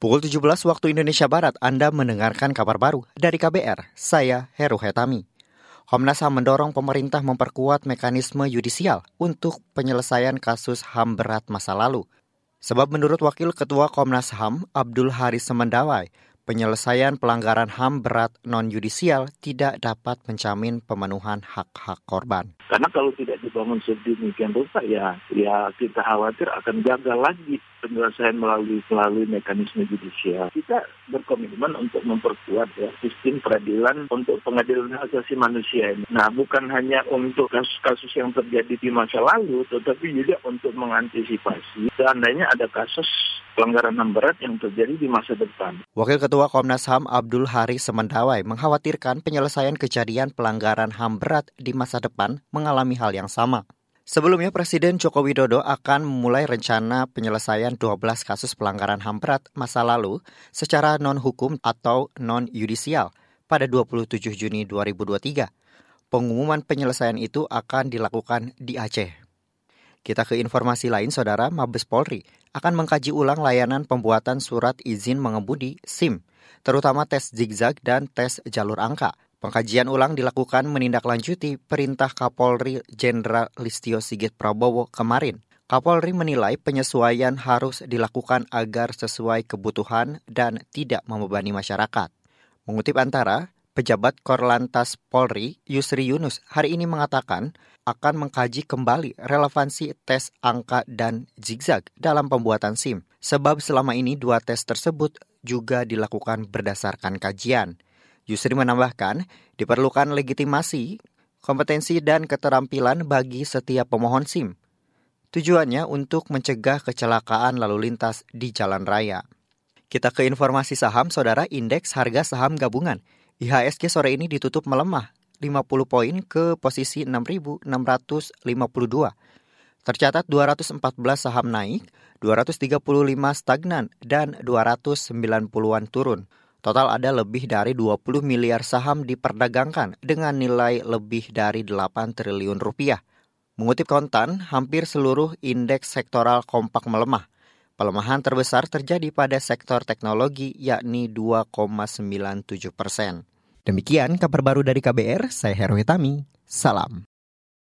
Pukul 17 waktu Indonesia Barat, Anda mendengarkan kabar baru dari KBR. Saya Heru Hetami. Komnas HAM mendorong pemerintah memperkuat mekanisme yudisial untuk penyelesaian kasus HAM berat masa lalu. Sebab menurut Wakil Ketua Komnas HAM, Abdul Haris Semendawai, penyelesaian pelanggaran HAM berat non-yudisial tidak dapat menjamin pemenuhan hak-hak korban. Karena kalau tidak dibangun sedemikian rupa ya, ya kita khawatir akan gagal lagi penyelesaian melalui melalui mekanisme judicial. Kita berkomitmen untuk memperkuat ya, sistem peradilan untuk pengadilan hak asasi manusia ini. Nah, bukan hanya untuk kasus-kasus yang terjadi di masa lalu, tetapi juga untuk mengantisipasi seandainya ada kasus pelanggaran HAM berat yang terjadi di masa depan. Wakil Ketua Komnas HAM Abdul Haris Semendawai mengkhawatirkan penyelesaian kejadian pelanggaran HAM berat di masa depan mengalami hal yang sama. Sebelumnya Presiden Joko Widodo akan memulai rencana penyelesaian 12 kasus pelanggaran HAM berat masa lalu secara non-hukum atau non-yudisial pada 27 Juni 2023. Pengumuman penyelesaian itu akan dilakukan di Aceh. Kita ke informasi lain, Saudara Mabes Polri akan mengkaji ulang layanan pembuatan surat izin mengemudi SIM, terutama tes zigzag dan tes jalur angka. Pengkajian ulang dilakukan menindaklanjuti perintah Kapolri Jenderal Listio Sigit Prabowo kemarin. Kapolri menilai penyesuaian harus dilakukan agar sesuai kebutuhan dan tidak membebani masyarakat. Mengutip antara, Pejabat Korlantas Polri, Yusri Yunus, hari ini mengatakan akan mengkaji kembali relevansi tes angka dan zigzag dalam pembuatan SIM. Sebab selama ini dua tes tersebut juga dilakukan berdasarkan kajian. Yusri menambahkan, diperlukan legitimasi, kompetensi, dan keterampilan bagi setiap pemohon SIM. Tujuannya untuk mencegah kecelakaan lalu lintas di jalan raya. Kita ke informasi saham, saudara indeks harga saham gabungan IHSG sore ini ditutup melemah 50 poin ke posisi 6.652. Tercatat 214 saham naik, 235 stagnan, dan 290-an turun. Total ada lebih dari 20 miliar saham diperdagangkan dengan nilai lebih dari 8 triliun rupiah. Mengutip kontan, hampir seluruh indeks sektoral kompak melemah. Pelemahan terbesar terjadi pada sektor teknologi yakni 2,97 persen. Demikian kabar baru dari KBR, saya Heru Hitami. Salam.